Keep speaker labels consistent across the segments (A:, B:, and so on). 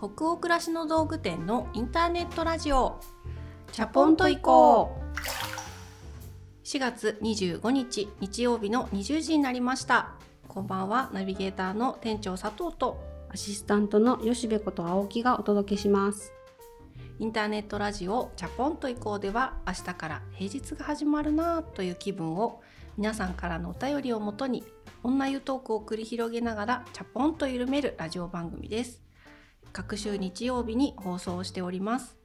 A: 北欧暮らしの道具店のインターネットラジオ。チャポンと行こう。4月25日日曜日の20時になりました。こんばんはナビゲーターの店長佐藤と
B: アシスタントの吉部こと青木がお届けします。
A: インターネットラジオチャポンと行こうでは明日から平日が始まるなという気分を皆さんからのお便りをもとに女湯トークを繰り広げながらチャポンと緩めるラジオ番組です各週日曜日に放送しております。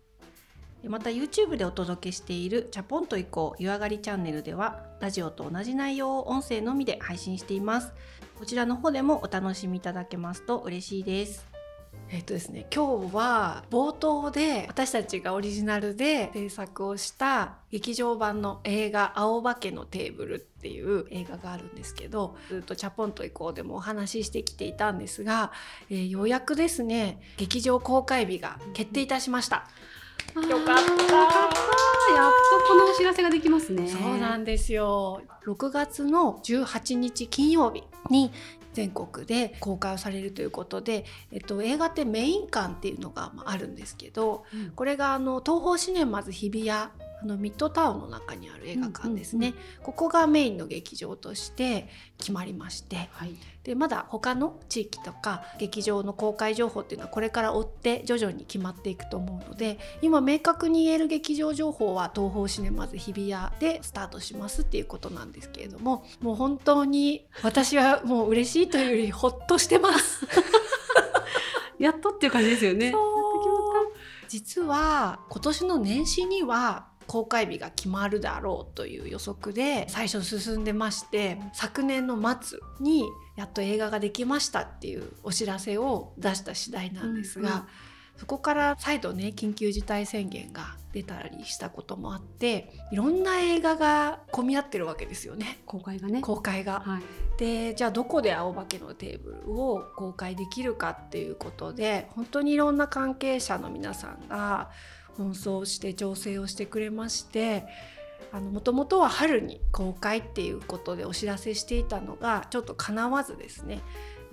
A: また YouTube でお届けしているチャポンと行こう湯上がりチャンネルではラジオと同じ内容を音声のみで配信しています。こちらの方でもお楽しみいただけますと嬉しいです。えっとですね今日は冒頭で私たちがオリジナルで制作をした劇場版の映画「青化けのテーブル」っていう映画があるんですけどずっとチャポンと行こうでもお話ししてきていたんですが、えー、ようやくですね劇場公開日が決定いたしました。よかった。やっ
B: とこのお知らせができますね。
A: そうなんですよ。6月の18日金曜日に全国で公開をされるということで、えっと、映画ってメイン館っていうのがあるんですけど、うん、これがあの東宝シネマズ日比谷あのミッドタウンの中にある映画館ですね、うんうんうん、ここがメインの劇場として決まりまして、はい、でまだ他の地域とか劇場の公開情報っていうのはこれから追って徐々に決まっていくと思うので今明確に言える劇場情報は東宝シネマズ日比谷でスタートしますっていうことなんですけれどももう本当に私はもう嬉しいというよりほっとしてます。
B: やっとっていう感じですよね。
A: 実は今年の年始には公開日が決まるだろうという予測で最初進んでまして昨年の末にやっと映画ができましたっていうお知らせを出した次第なんですが、うんうん、そこから再度ね緊急事態宣言が出たりしたこともあっていろんな映画が混み合ってるわけですよね。
B: 公開がね。
A: 公開が。はい、でじゃあどこで青化けのテーブルを公開できるかっていうことで本当にいろんな関係者の皆さんが奔走して調整をしてくれましてもともとは春に公開っていうことでお知らせしていたのがちょっとかなわずですね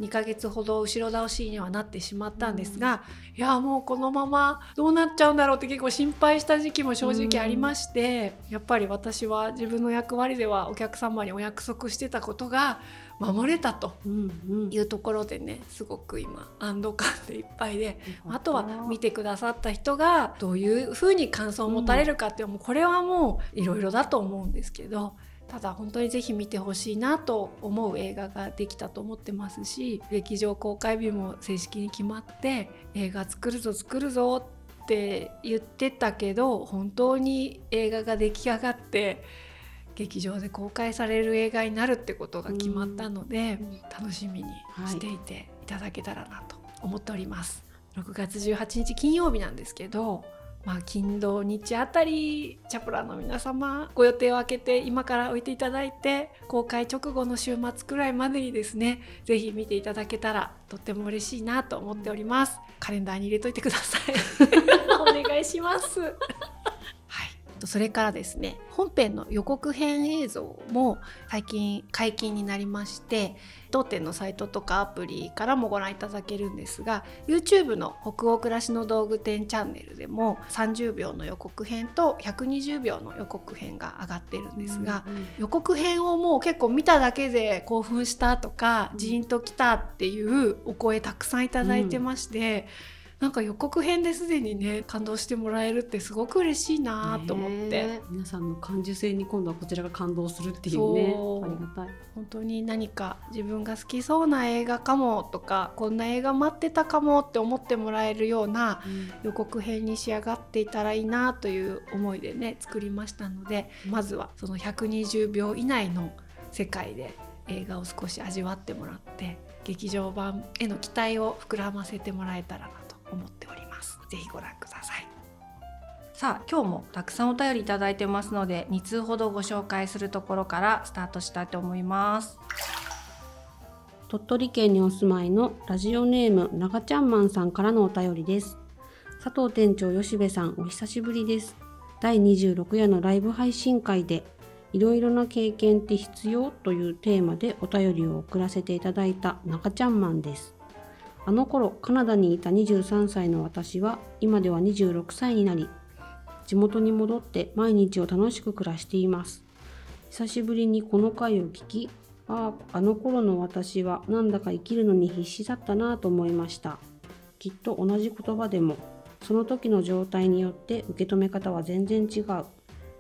A: 2ヶ月ほど後ろ倒しにはなってしまったんですが、うん、いやもうこのままどうなっちゃうんだろうって結構心配した時期も正直ありまして、うん、やっぱり私は自分の役割ではお客様にお約束してたことが守れたというところでねすごく今安堵感でいっぱいであとは見てくださった人がどういうふうに感想を持たれるかっていう、うん、これはもういろいろだと思うんですけどただ本当にぜひ見てほしいなと思う映画ができたと思ってますし劇場公開日も正式に決まって映画作るぞ作るぞって言ってたけど本当に映画が出来上がって劇場で公開される映画になるってことが決まったので、楽しみにしていていただけたらなと思っております。6月18日金曜日なんですけどまあ、金土日あたりチャプラの皆様ご予定を空けて今から置いていただいて公開直後の週末くらいまでにですね是非見ていただけたらとっても嬉しいなと思っております。カレンダーに入れといてください。お願いします。それからですね本編の予告編映像も最近解禁になりまして当店のサイトとかアプリからもご覧いただけるんですが YouTube の北欧暮らしの道具店チャンネルでも30秒の予告編と120秒の予告編が上がってるんですが、うんうん、予告編をもう結構見ただけで興奮したとか、ジーンときたっていうお声たくさんいただいてまして。うんなんか予告編ですでにね感動してもらえるってすごく嬉しいなと思って、
B: 皆さんの感受性に今度はこちらが感動するっていうね。ありがたい。
A: 本当に何か自分が好きそうな映画かもとかこんな映画待ってたかもって思ってもらえるような予告編に仕上がっていたらいいなという思いでね作りましたのでまずはその120秒以内の世界で映画を少し味わってもらって劇場版への期待を膨らませてもらえたらな思っております。ぜひご覧ください。さあ今日もたくさんお便りいただいてますので2通ほどご紹介するところからスタートしたいと思います。
B: 鳥取県にお住まいのラジオネーム長ちゃんマンさんからのお便りです。佐藤店長吉部さんお久しぶりです。第26夜のライブ配信会でいろいろな経験って必要？というテーマでお便りを送らせていただいた中ちゃんマンです。あの頃カナダにいた23歳の私は今では26歳になり地元に戻って毎日を楽しく暮らしています。久しぶりにこの回を聞きあああの頃の私はなんだか生きるのに必死だったなぁと思いました。きっと同じ言葉でもその時の状態によって受け止め方は全然違う。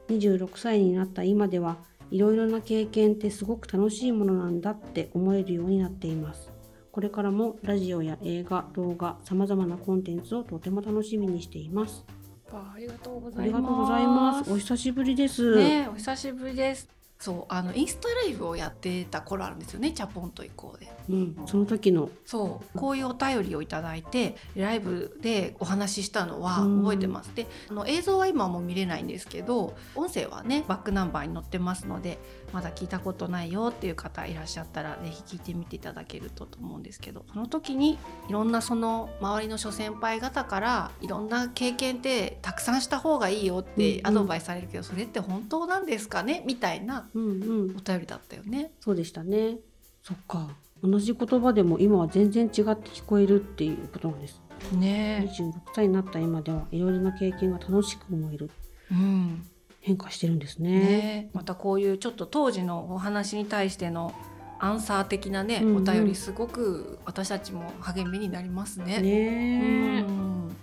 B: 26歳になった今ではいろいろな経験ってすごく楽しいものなんだって思えるようになっています。これからもラジオや映画動画さまざまなコンテンツをとても楽しみにしています。
A: ありがとうご
B: あ
A: ざいます。
B: りがとうございます。お久しぶりです、
A: ねお久しぶりです。そうあのインスタライブをやってた頃あるんですよねチャポンと以降で。
B: うん、その時の。
A: そうこういうお便りをいただいてライブでお話ししたのは
B: うん。
A: 覚えてます、であの映像は今も見れないんですけど音声はねバックナンバーに載ってますのでまだ聞いたことないよっていう方いらっしゃったらぜひ聞いてみていただけるとと思うんですけどその時にいろんなその周りの諸先輩方からいろんな経験ってたくさんした方がいいよって
B: うんうん。
A: アドバイスされるけど、それって本当なんですかね？みたいな。
B: うんうん。
A: お便りだったよね。
B: そうでしたね。そっか。同じ言葉でも今は全然違って聞こえるっていうことなんです。
A: ね。
B: 26歳になった今ではいろいろな経験が楽しく思える。
A: うん
B: 変化してるんですね。
A: ね、またこういうちょっと当時のお話に対してのアンサー的なね、
B: うんうん。
A: お便りすごく私たちも励みになりますね。
B: ね
A: うん。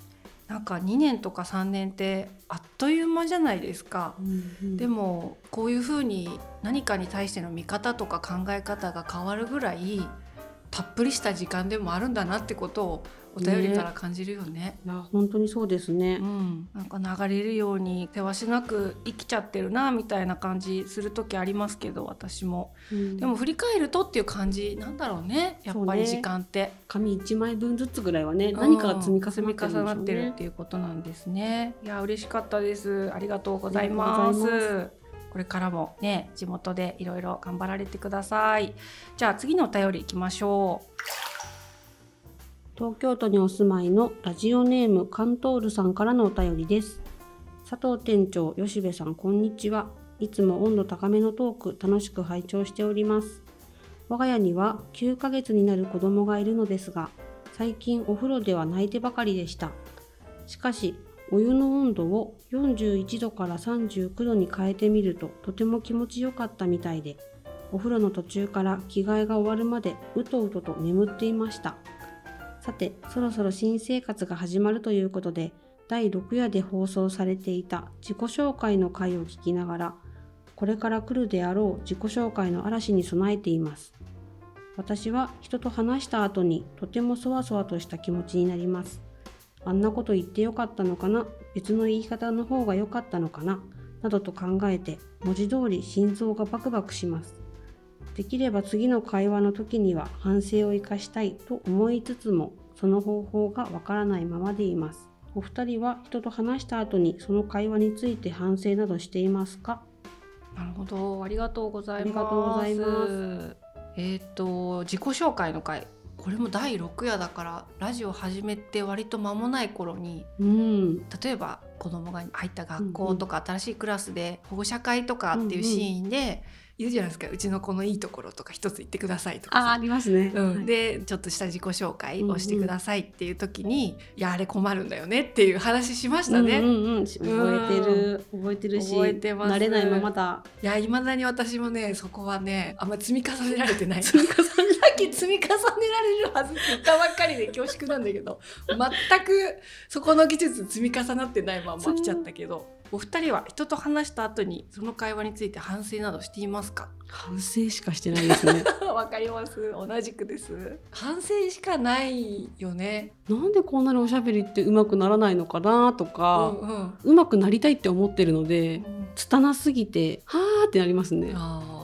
A: なんか2年とか3年ってあっという間じゃないですか。
B: うんうん。
A: でもこういうふうに何かに対しての見方とか考え方が変わるぐらいたっぷりした時間でもあるんだなってことをお便りから感じるよね。
B: いや本当にそうですね。
A: う、ん、なんか流れるようにせわしなく生きちゃってるなみたいな感じする時ありますけど私も。
B: うん。
A: でも振り返るとっていう感じなんだろうねやっぱり時間って、
B: 紙1枚分ずつぐらいはね何かが積み重なってるんでしょう
A: 積み重なってる
B: ね
A: っていうことなんですね。いや嬉しかったです。ありがとうございます。これからもね地元でいろいろ頑張られてください。じゃあ次のお便りいきましょう
B: 東京都にお住まいのラジオネームカントールさんからのお便りです。佐藤店長吉部さんこんにちは。いつも温度高めのトーク楽しく拝聴しております。我が家には9ヶ月になる子供がいるのですが最近お風呂では泣いてばかりでした。しかしお湯の温度を41度から39度に変えてみるととても気持ちよかったみたいでお風呂の途中から着替えが終わるまでうとうとと眠っていました。さてそろそろ新生活が始まるということで第6夜で放送されていた自己紹介の回を聞きながらこれから来るであろう自己紹介の嵐に備えています。私は人と話した後にとてもそわそわとした気持ちになります。あんなこと言ってよかったのかな別の言い方の方が良かったのかななどと考えて文字通り心臓がバクバクします。できれば次の会話の時には反省を生かしたいと思いつつもその方法がわからないままでいます。お二人は人と話した後にその会話について反省などしていますか？
A: なるほど。ありがとうございます。えっ、と自己紹介の回これも第6夜だからラジオ始めて割と間もない頃に
B: うん。
A: 例えば子供が入った学校とか新しいクラスで保護者会とかっていうシーンで言うじゃないですかうちの子のいいところとか一つ言ってくださいとかさ。
B: あありますね、
A: うん。
B: はい。
A: でちょっとした自己紹介をしてくださいっていう時に、いやあれ困るんだよねっていう話しましたね。
B: うんうんうん、覚えてる。覚えてるし
A: 覚えてます。
B: 慣れないままだ。
A: いや未だに私もねそこはねあんまり積み重ねられてない。
B: 積み重ね
A: 積み重ねられるはずって言ったばっかりで恐縮なんだけど全くそこの技術積み重なってないまま来ちゃったけどお二人は人と話した後にその会話について反省などしていますか？
B: 反省しかしてないですね。
A: わかります。同じくです。反省しかないよね。
B: なんでこんなにおしゃべりって上手くならないのかなと
A: う
B: か、
A: んうん。
B: 上手くなりたいって思ってるので拙すぎてはーってなりますね。
A: あー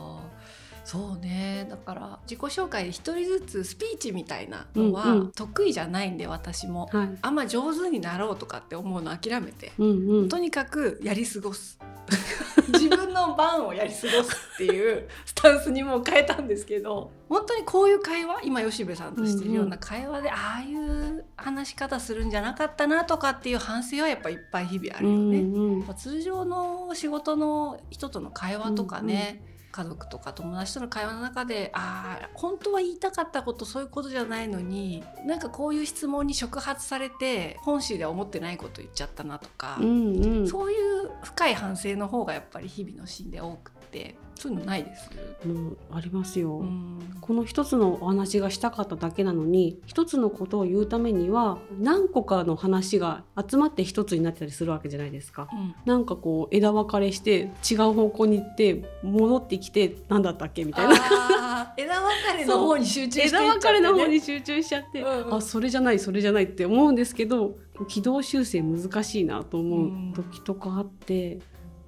A: そうね。だから自己紹介で一人ずつスピーチみたいなのは
B: うんうん。
A: 得意じゃないんで私も。
B: はい。
A: あんま上手になろうとかって思うの諦めて。
B: うんうん。
A: とにかくやり過ごす。自分の番をやり過ごすっていうスタンスにもう変えたんですけど本当にこういう会話今吉部さんとしてるような会話で、ああいう話し方するんじゃなかったなとかっていう反省はやっぱいっぱい日々あるよね。
B: うんうん
A: まあ通常の仕事の人との会話とかね、家族とか友達との会話の中でああ本当は言いたかったことそういうことじゃないのになんかこういう質問に触発されて本心では思ってないこと言っちゃったなとか、
B: うんうん、
A: そういう深い反省の方がやっぱり日々のシーンで多くてそういうのないです、
B: うん、ありますよ。
A: うん。
B: この一つのお話がしたかっただけなのに一つのことを言うためには何個かの話が集まって一つになってたりするわけじゃないですか。
A: うん。
B: なんかこう枝分かれして違う方向に行って戻ってきて何だったっけみたいな。
A: 枝分かれの方に集中していっちゃ
B: 枝
A: って、ね、
B: 分かれの方に集中しちゃって、
A: うんうん。
B: あそれじゃないそれじゃないって思うんですけど軌道修正難しいなと思う時とかあって、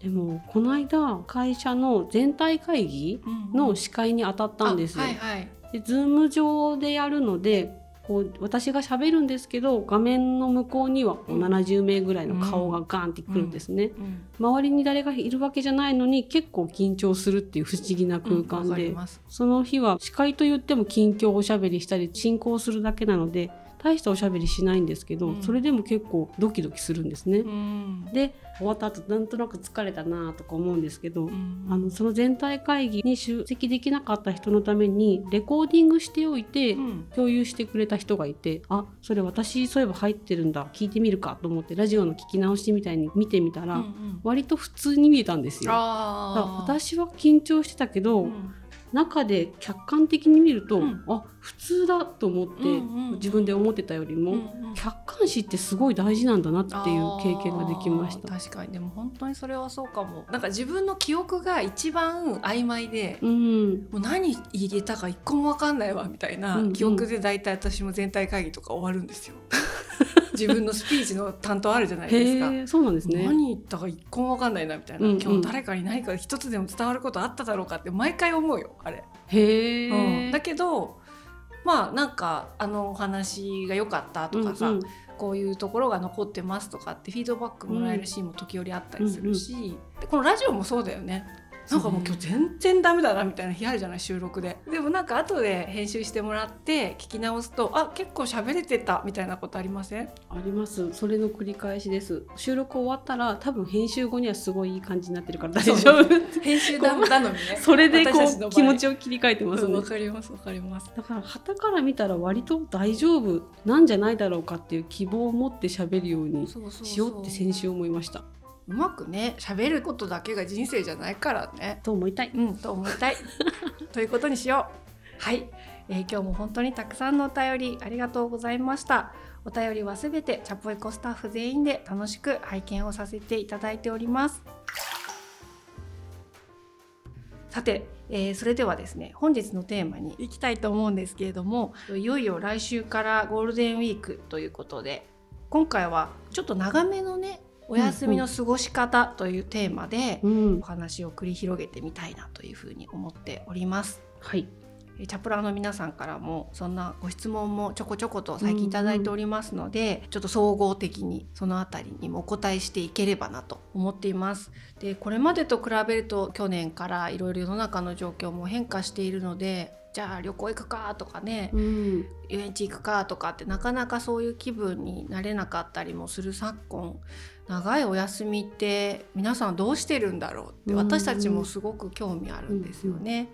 B: でもこの間会社の全体会議の司会に当たったんですよ。
A: あはいはい。
B: で Zoom 上でやるのでこう私が喋るんですけど画面の向こうにはこう
A: うん。
B: 70名ぐらいの顔がガンってくるんですね、
A: うん
B: 周りに誰がいるわけじゃないのに結構緊張するっていう不思議な空間で、その日は司会と言っても近況おしゃべりしたり進行するだけなので大したおしゃべりしないんですけど、
A: うん。
B: それでも結構ドキドキするんですね。
A: うん。
B: で終わった後なんとなく疲れたなとか思うんですけど、
A: うん。
B: あのその全体会議に出席できなかった人のためにレコーディングしておいて、
A: うん。
B: 共有してくれた人がいてあそれ私そういえば入ってるんだ聞いてみるかと思ってラジオの聞き直しみたいに見てみたら、
A: うんうん。
B: 割と普通に見えたんですよ。私は緊張してたけど、
A: うん
B: 中で客観的に見ると、
A: うん。
B: あ普通だと思って、
A: うんうん
B: 自分で思ってたよりも、
A: うんうん。
B: 客観視ってすごい大事なんだなっていう経験ができました。
A: 確かに。でも本当にそれはそうかも。なんか自分の記憶が一番曖昧で、
B: うん、
A: もう何入れたか一個も分かんないわみたいな
B: うんうん。
A: 記憶で大体私も全体会議とか終わるんですよ自分のスピーチの担当あるじゃないですか。
B: そうなんですね。
A: 何言ったか一個も分かんないなみたいな、
B: うんうん。
A: 今日誰かに何か一つでも伝わることあっただろうかって毎回思うよあれ、
B: へえ、
A: うん。だけどまあなんかあのお話が良かったとかさ、
B: うんうん。
A: こういうところが残ってますとかってフィードバックもらえるシーンも時折あったりするし、でこのラジオもそうだよねなんかもう今日全然ダメだなみたいな日あるじゃない収録で。でもなんか後で編集してもらって聞き直すとあ結構喋れてたみたいなことありません？
B: あります。それの繰り返しです。収録終わったら多分編集後にはすごいいい感じになってるから大丈夫。
A: 編集だ頼みね。
B: それでこう気持ちを切り替えてます
A: わ、かりますわかります。
B: だから旗から見たら割と大丈夫なんじゃないだろうかっていう希望を持って喋るように
A: そうそうそう。
B: しようって先週思いました。
A: うまくね喋ることだけが人生じゃないからね。
B: と思いたい。
A: うんと思いたい。ということにしよう。はい、えー今日も本当にたくさんのお便りありがとうございました。お便りはすべてチャポエコスタッフ全員で楽しく拝見をさせていただいております。さて、えーそれではですね本日のテーマに行きたいと思うんですけれどもいよいよ来週からゴールデンウィークということで今回はちょっと長めのねお休みの過ごし方というテーマで
B: うん
A: お話を繰り広げてみたいなというふうに思っております。
B: はい。
A: えーチャプラーの皆さんからもそんなご質問もちょこちょこと最近いただいておりますので、ちょっと総合的にそのあたりにもお答えしていければなと思っています。でこれまでと比べると去年からいろいろ世の中の状況も変化しているのでじゃあ旅行行くかとかね、
B: うん。
A: 遊園地行くかとかってなかなかそういう気分になれなかったりもする昨今長いお休みって皆さんどうしてるんだろうって
B: うん。
A: 私たちもすごく興味あるんですよね。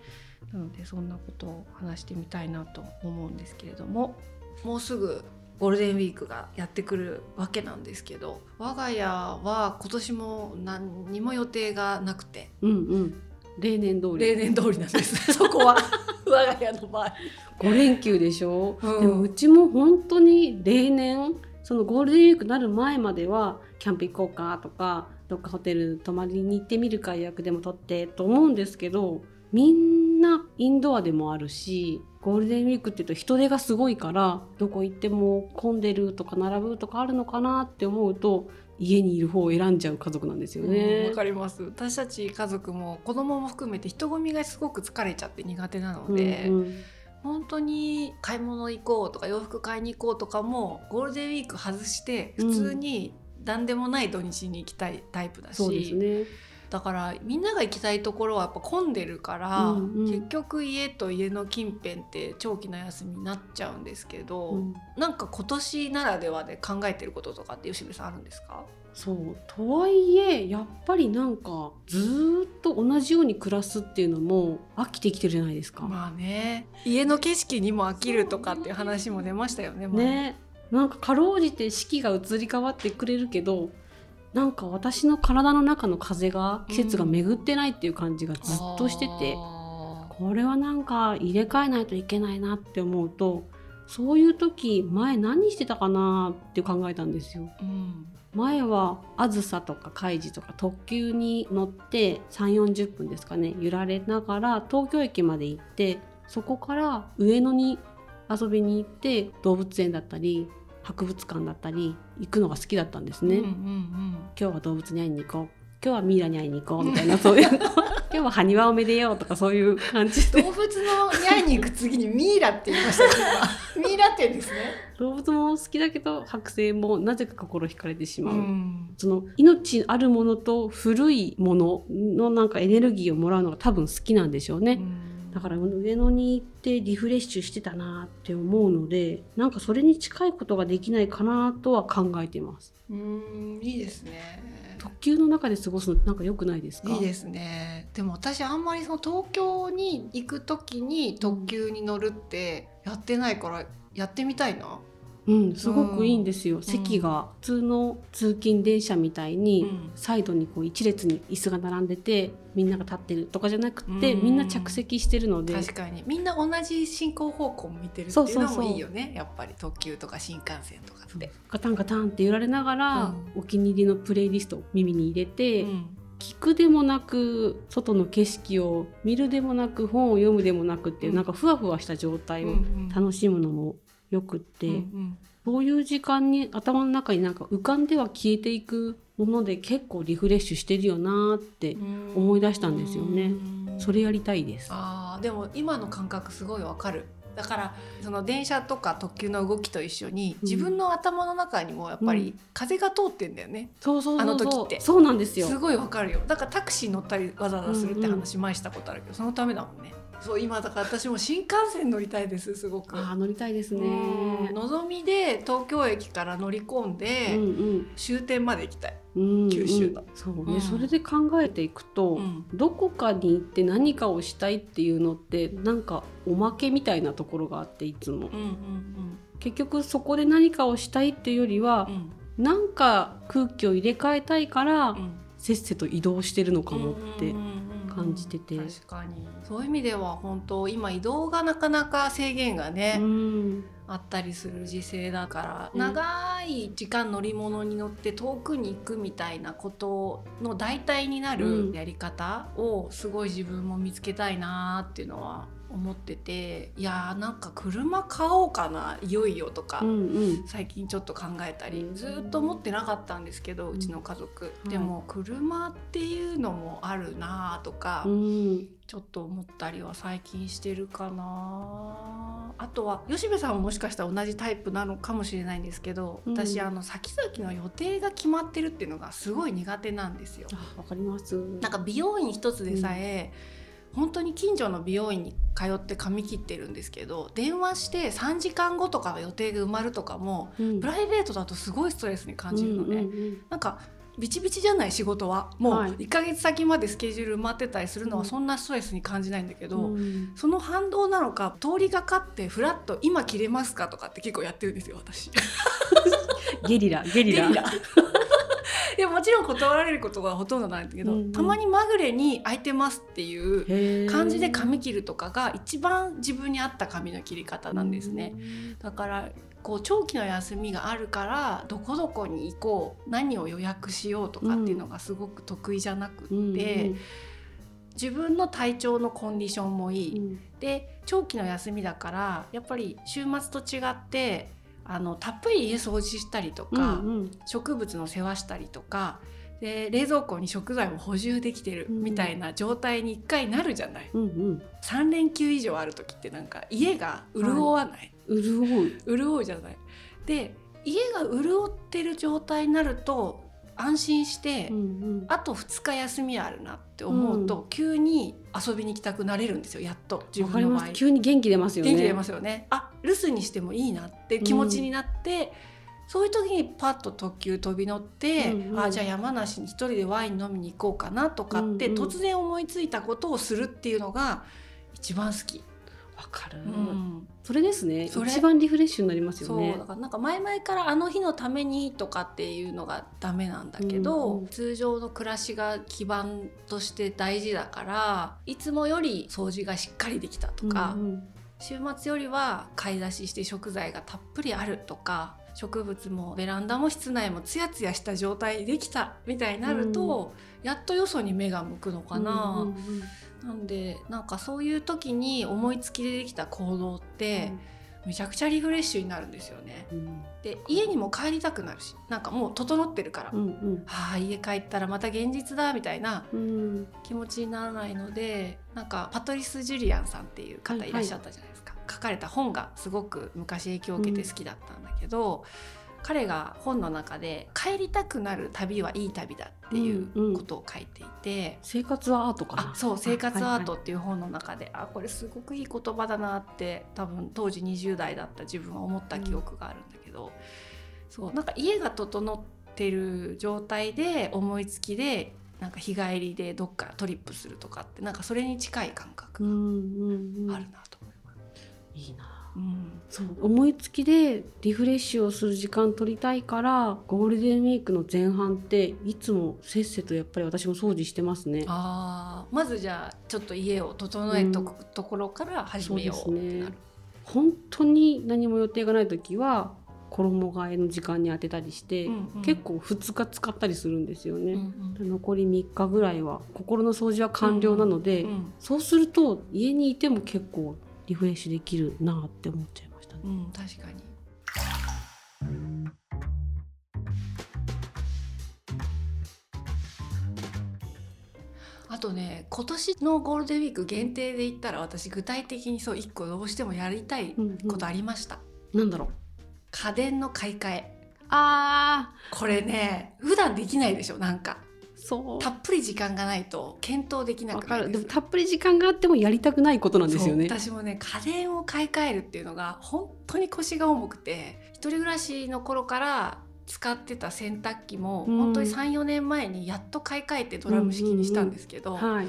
A: なのでそんなことを話してみたいなと思うんですけれどももうすぐゴールデンウィークがやってくるわけなんですけど我が家は今年も何にも予定がなくて
B: うんうん。例年通り。
A: 例年通りなんです。そこは。我が家の場合。
B: 5連休でしょ、
A: うん。
B: でもうちも本当に例年そのゴールデンウィークになる前まではキャンプ行こうかとかどっかホテル泊まりに行ってみるか予約でも取ってと思うんですけどみんなインドアでもあるしゴールデンウィークって言うと人手がすごいからどこ行っても混んでるとか並ぶとかあるのかなって思うと家にいる方を選んじゃう家族なんですよ
A: うん
B: ね
A: わ。かります。私たち家族も子供も含めて人混みがすごく疲れちゃって苦手なので、
B: うんうん。
A: 本当に買い物行こうとか洋服買いに行こうとかもゴールデンウィーク外して普通に何でもない土日に行きたいタイプだし、
B: ね。
A: だからみんなが行きたいところはやっぱ混んでるから、
B: うんうん。
A: 結局家と家の近辺って長期の休みになっちゃうんですけど、
B: うん。
A: なんか今年ならではで考えてることとかって吉部さんあるんですか？
B: そう。とはいえやっぱりなんかずーっと同じように暮らすっていうのも飽きてきてるじゃないですか。
A: まあね。家の景色にも飽きるとかっていう話も出ましたよね。前。
B: ねなんかかろうじて四季が移り変わってくれるけどなんか私の体の中の風が季節が巡ってないっていう感じがずっとしてて、
A: あ
B: これはなんか入れ替えないといけないなって思うとそういう時前何してたかなって考えたんですよ。
A: ーうん
B: 前はあずさとかカイジとか特急に乗って3 4 0分ですかね揺られながら東京駅まで行ってそこから上野に遊びに行って動物園だったり博物館だったり行くのが好きだったんですね。
A: うんうん
B: 今日は動物に会いに行こう今日はミイラに会いに行こうみたいなそういう 今日は埴輪をめでようとかそういう感じ
A: 動物のに会いに行く次にミイラって言いましたね今ミイラって言うんですね。
B: 動物も好きだけど剥製もなぜか心惹かれてしまう。
A: ん
B: その命あるものと古いもののなんかエネルギーをもらうのが多分好きなんでしょうね。だから上野に行ってリフレッシュしてたなって思うのでなんかそれに近いことができないかなとは考えてます。
A: うんいいですね。
B: 特急の中で過ごすのなんか良くないですか？
A: いいですねでも私あんまりその東京に行く時に特急に乗るってやってないからやってみたいな。
B: うん、すごくいいんですよ、席
A: うん。
B: が普通の通勤電車みたいに、
A: うん。
B: サイドにこう一列に椅子が並んでてみんなが立ってるとかじゃなくて、
A: うん。
B: みんな着席してるので。
A: 確かに。みんな同じ進行方向を見てるっていうの
B: そうそうそう。
A: もいいよねやっぱり特急とか新幹線とかって。
B: ガタンガタンって揺られながら、
A: う
B: お気に入りのプレイリストを耳に入れて、
A: うん。
B: 聞くでもなく外の景色を見るでもなく本を読むでもなくっていう、
A: うん。
B: なんかふわふわした状態を
A: うん。
B: 楽しむのもよくって、
A: うん
B: そういう時間に頭の中になんか浮かんでは消えていくもので結構リフレッシュしてるよなーって
A: うん。
B: 思い出したんですよね。
A: うん
B: それやりたいです。
A: あーでも今の感覚すごいわかる。だからその電車とか特急の動きと一緒に自分の頭の中にもやっぱ
B: う
A: り風が通ってんだよね、
B: そうそうそうそう。
A: あの時って。
B: そうなんですよ。
A: すごいわかるよ。だからタクシー乗ったりわざわざするって話前したことあるけど、そのためだもんねそう今だから私も新幹線乗りたいですすごく。
B: あー乗りたいです
A: うん。
B: ね。
A: のぞみで東京駅から乗り込んで、
B: うん
A: 終点まで行きたい、
B: うんうん。
A: 九州の。
B: そうね、
A: うん。
B: それで考えていくと、
A: うん。
B: どこかに行って何かをしたいっていうのってなんかおまけみたいなところがあっていつも。
A: うんうん
B: 結局そこで何かをしたいっていうよりは
A: うん。う、ん
B: なんか空気を入れ替えたいから、
A: うん。
B: せっせと移動してるのかもって、感じてて。
A: 確かに。そういう意味では本当今移動がなかなか制限がね、
B: うん。
A: あったりする時勢だから、
B: うん。
A: 長い時間乗り物に乗って遠くに行くみたいなことの代替にな
B: うん。
A: るやり方をすごい自分も見つけたいなっていうのは思ってていやーなんか車買おうかないよいよとか。
B: うんうん。
A: 最近ちょっと考えたり
B: うん。
A: ずっと思ってなかったんですけどうちの家族、
B: うん
A: でも車っていうのもあるなとか、
B: うん。
A: ちょっと思ったりは最近してるかなあとは吉部さんももしかしたら同じタイプなのかもしれないんですけど、
B: うん。
A: 私あの先々の予定が決まってるっていうのがすごい苦手なんですよ。
B: あわかります。
A: なんか美容院一つでさえ、本当に近所の美容院に通って髪切ってるんですけど電話して3時間後とか予定が埋まるとかも
B: うん
A: プライベートだとすごいストレスに感じるのね。
B: うんうん
A: なんかビチビチじゃない仕事はもう
B: はい
A: 1ヶ月先までスケジュール埋まってたりするの
B: うん
A: はそんなストレスに感じないんだけど、
B: うん
A: その反動なのか通りがかってフラッと「今切れますか?」とかって結構やってるんですよ私。
B: ゲリラゲリラ
A: ゲリラいやもちろん断られることがほとんどないんだけど、
B: うんうん。
A: たまにまぐれに「空いてます」っていう感じで髪切るとかが一番自分に合った髪の切り方なんですね。だからこう長期の休みがあるからどこどこに行こう何を予約しようとかっていうのがすごく得意じゃなくって、
B: うんうん。
A: 自分の体調のコンディションもいい、
B: うん。
A: で長期の休みだからやっぱり週末と違ってあのたっぷり家掃除したりとか、
B: うんうん。
A: 植物の世話したりとかで冷蔵庫に食材を補充できてる
B: うん。
A: みたいな状態に一回なるじゃない、
B: うんうん。
A: 3連休以上ある時ってなんか家が潤わない、
B: 潤う。
A: 潤うじゃない。で家が潤ってる状態になると安心して、
B: うんうん。
A: あと2日休みあるなって思うと、急に遊びに行きたくなれるんですよやっと。自分の場合。
B: ます。急に元気出ますよね。
A: 元気出ますよね。あ留守にしてもいいなって気持ちになって、そういう時にパッと特急飛び乗って、
B: うんうん。
A: あじゃあ山梨に一人でワイン飲みに行こうかなとかって、
B: うんうん。
A: 突然思いついたことをするっていうのが一番好き。
B: わかる、
A: うん。
B: それですね。一番リフレッシュになりますよ
A: そう
B: ね
A: だからなんか前々からあの日のためにとかっていうのがダメなんだけど、
B: うんうん
A: 通常の暮らしが基盤として大事だからいつもより掃除がしっかりできたとか、
B: うんうん
A: 週末よりは買い出しして食材がたっぷりあるとか植物もベランダも室内もツヤツヤした状態できたみたいになると、やっとよそに目が向くのかな。
B: うんうんうん
A: なんでなんかそういう時に思いつきでできた行動って、めちゃくちゃリフレッシュになるんですよね。
B: うん。
A: で家にも帰りたくなるしなんかもう整ってるから、
B: うんうん。
A: ああ家帰ったらまた現実だみたいな
B: うん。
A: 気持ちにならないのでなんかパトリス・ジュリアンさんっていう方いらっしゃったじゃないですか、書かれた本がすごく昔影響を受けて好きだったんだけど、彼が本の中で「帰りたくなる旅はいい旅だ」っていうことを書いていて。
B: 生活はアートかな。
A: あそう「生活アート」
B: は
A: っていう本の中で、あこれすごくいい言葉だなって多分当時20代だった自分は思った記憶があるんだけど、そうなんか家が整ってる状態で思いつきでなんか日帰りでどっかトリップするとかってなんかそれに近い感覚
B: いはいうんうんうん。
A: があるなと思います。
B: いいな
A: うん。
B: そう。思いつきでリフレッシュをする時間取りたいからゴールデンウィークの前半っていつもせっせとやっぱり私も掃除してますね。
A: あー。まずじゃあちょっと家を整えとくところから始めよう
B: そうですね。本当に何も予定がない時は衣替えの時間に当てたりして、
A: うんうん。
B: 結構2日使ったりするんですよね。
A: うんうん。
B: 残り3日ぐらいは心の掃除は完了なので、
A: うん。
B: そうすると家にいても結構リフレッシュできるなって思っちゃいましたね。
A: うん、確かに。あとね今年のゴールデンウィーク限定で言ったら私具体的にそう一個どうしてもやりたい
B: うんうん。
A: ことありました、
B: なんだろう。
A: 家電の買い替え。
B: あ
A: これね普段できないでしょなんか。
B: ーそう。
A: たっぷり時間がないと検討できな
B: わ
A: くな
B: るでもたっぷり時間があってもやりたくないことなんですよね。
A: 私もね家電を買い替えるっていうのが本当に腰が重くて一人暮らしの頃から使ってた洗濯機も
B: うん
A: 本当に34年前にやっと買い替えてドラム式にしたんですけど、
B: はい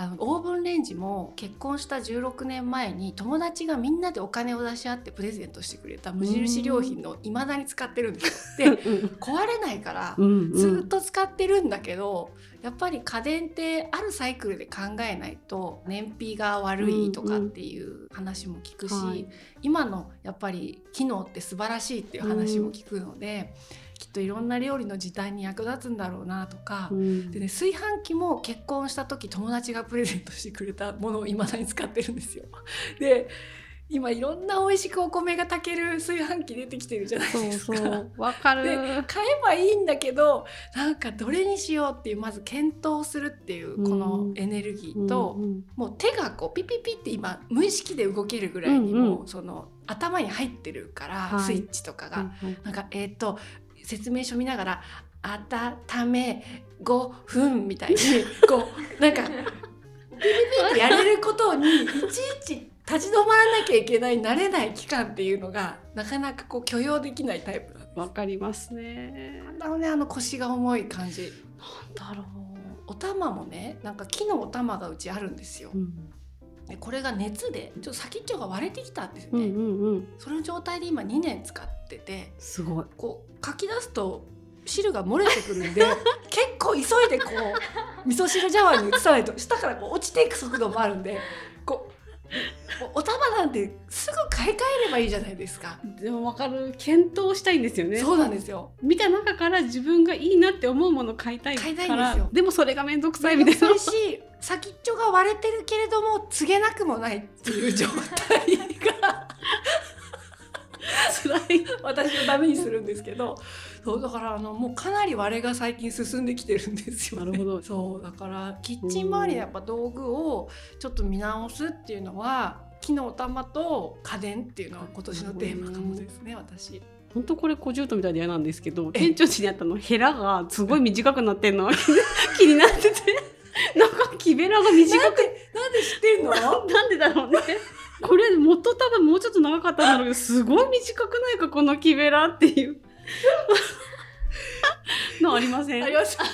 A: あのオーブンレンジも結婚した16年前に友達がみんなでお金を出し合ってプレゼントしてくれた無印良品の未だに使ってるんですよ。で壊れないから
B: うん
A: ず
B: うん。
A: っと使ってるんだけど、やっぱり家電ってあるサイクルで考えないと燃費が悪いとかっていう話も聞くし、
B: はい。
A: 今のやっぱり機能って素晴らしいっていう話も聞くので、きっといろんな料理の時短に役立つんだろうなとか。
B: うん。
A: でね、炊飯器も結婚した時友達がプレゼントしてくれたものを未だに使ってるんですよ。で今いろんな美味しくお米が炊ける炊飯器出てきてるじゃないですか。
B: そうわかる。
A: で買えばいいんだけどなんかどれにしようっていうまず検討するっていうこのエネルギーと、
B: うんうん
A: もう手がこうピピピって今無意識で動けるぐらいに
B: うん
A: もうその頭に入ってるから、
B: はい。
A: スイッチとかが、なんかえっ、と説明書見ながら「温め5分」みたいにこうなんかピピピってやれることにいちいち立ち止まらなきゃいけない慣れない期間っていうのがなかなかこう許容できないタイプなんです。
B: わかりますね。
A: あのねあの腰が重い感じ。
B: なんだろ
A: お玉もねなんか木のお玉がうちあるんですよ。
B: う、うん。
A: でこれが熱でちょっと先っちょが割れてきたんですね、
B: うんうんうん。
A: その状態で今2年使ってて
B: すごい。
A: こう書き出すと汁が漏れてくるんで 結構急いでこう味噌汁茶碗に移さないと下からこう落ちていく速度もあるんでこうおお玉なんてすぐ買い替えればいいじゃないですか。
B: でもわかる。検討したいんですよね。
A: そうなんですよ。
B: 見た中から自分がいいなって思うものを買いたいから。
A: 買いたいんですよ。
B: でもそれが面倒くさいみたいな。
A: し先っちょが割れてるけれども告げなくもないっていう状態が 私のためにするんですけどそうだからあのもうかなり割れが最近進んできてるんですよ、ね、
B: なるほど。
A: そうだからキッチン周りのやっぱ道具をちょっと見直すっていうのは木のお玉と家電っていうのは今年のテーマかもですね私。
B: 本当これ小獣とみたいで嫌なんですけど店長地にあったのヘラがすごい短くなってんの。気になってて。なんか木べらが短く。
A: なんで知ってんの？
B: なんでだろうねこれ元多分もうちょっと長かったんだろうけどすごい短くないかこの木べらっていう。のありません？
A: ありました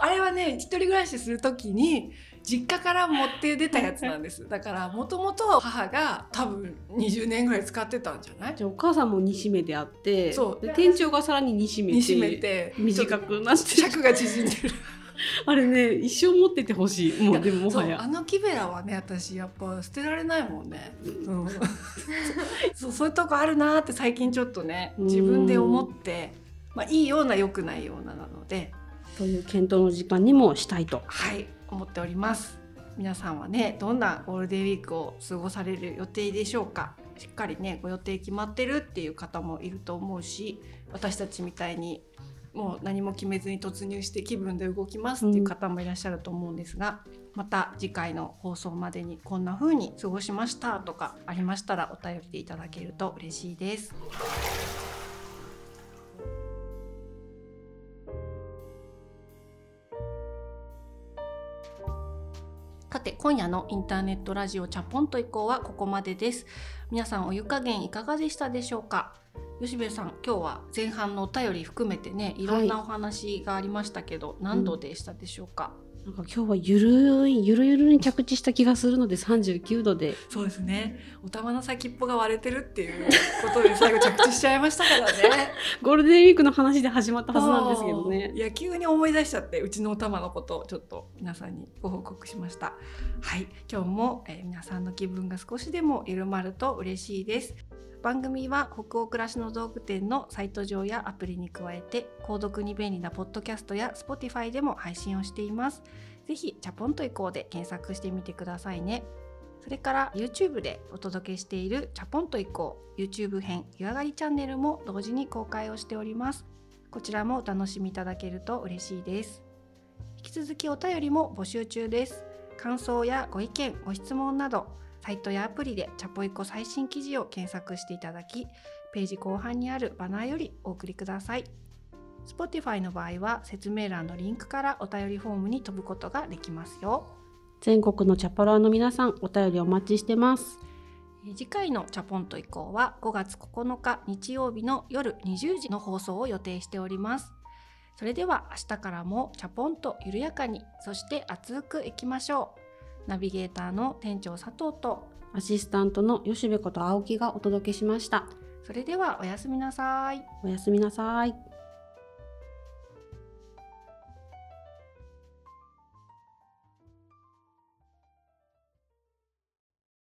A: あれはね一人暮らしするときに実家から持って出たやつなんです。だからもともと母が多分20年ぐらい使ってたんじゃない？
B: じゃあお母さんも煮しめであって
A: そう。
B: で店長がさらに煮しめて短くなって
A: 尺が縮んでる
B: あれね一生持っててほしい。もうでももはや。
A: あの木べらはね私やっぱ捨てられないもんね、うん、そうそういうとこあるなーって最近ちょっとね自分で思って、まあ、いいような良くないようななので。
B: という検討の時間にもしたいと。
A: はい思っております。皆さんはねどんなゴールデンウィークを過ごされる予定でしょうか？しっかりねご予定決まってるっていう方もいると思うし私たちみたいにもう何も決めずに突入して気分で動きますっていう方もいらっしゃると思うんですが、また次回の放送までにこんな風に過ごしましたとかありましたらお便りでいただけると嬉しいです。さて今夜のインターネットラジオチャポンと以降はここまでです。皆さんお湯加減いかがでしたでしょうか？吉部さん今日は前半のお便り含めてねいろんなお話がありましたけど、何度でしたでしょうか、
B: なんか今日はゆるいゆるゆるに着地した気がするので39度で。
A: そうですね。お玉の先っぽが割れてるっていうことで最後着地しちゃいましたからね。
B: ゴールデンウィークの話で始まったはずなんですけどね。
A: そういや急に思い出しちゃってうちのお玉のことをちょっと皆さんにご報告しました。はい。今日も、えー皆さんの気分が少しでも緩まると嬉しいです番組は北欧暮らしの道具店のサイト上やアプリに加えて購読に便利なポッドキャストや Spotify でも配信をしています。ぜひチャポンと以降で検索してみてくださいね。それから YouTube でお届けしているチャポンと以降 YouTube 編湯上がりチャンネルも同時に公開をしております。こちらもお楽しみいただけると嬉しいです。引き続きお便りも募集中です。感想やご意見ご質問などサイトやアプリでチャポイコ最新記事を検索していただきページ後半にあるバナーよりお送りください。Spotify の場合は説明欄のリンクからお便りフォームに飛ぶことができますよ。
B: 全国のチャパラーの皆さんお便りお待ちしてます。
A: えー次回のチャポンと以降は5月9日日曜日の夜20時の放送を予定しております。それでは明日からもチャポンと緩やかにそして熱くいきましょうナビゲーターの店長佐藤と
B: アシスタントの吉部こと青木がお届けしました。
A: それではおやすみなさい。
B: おやすみなさい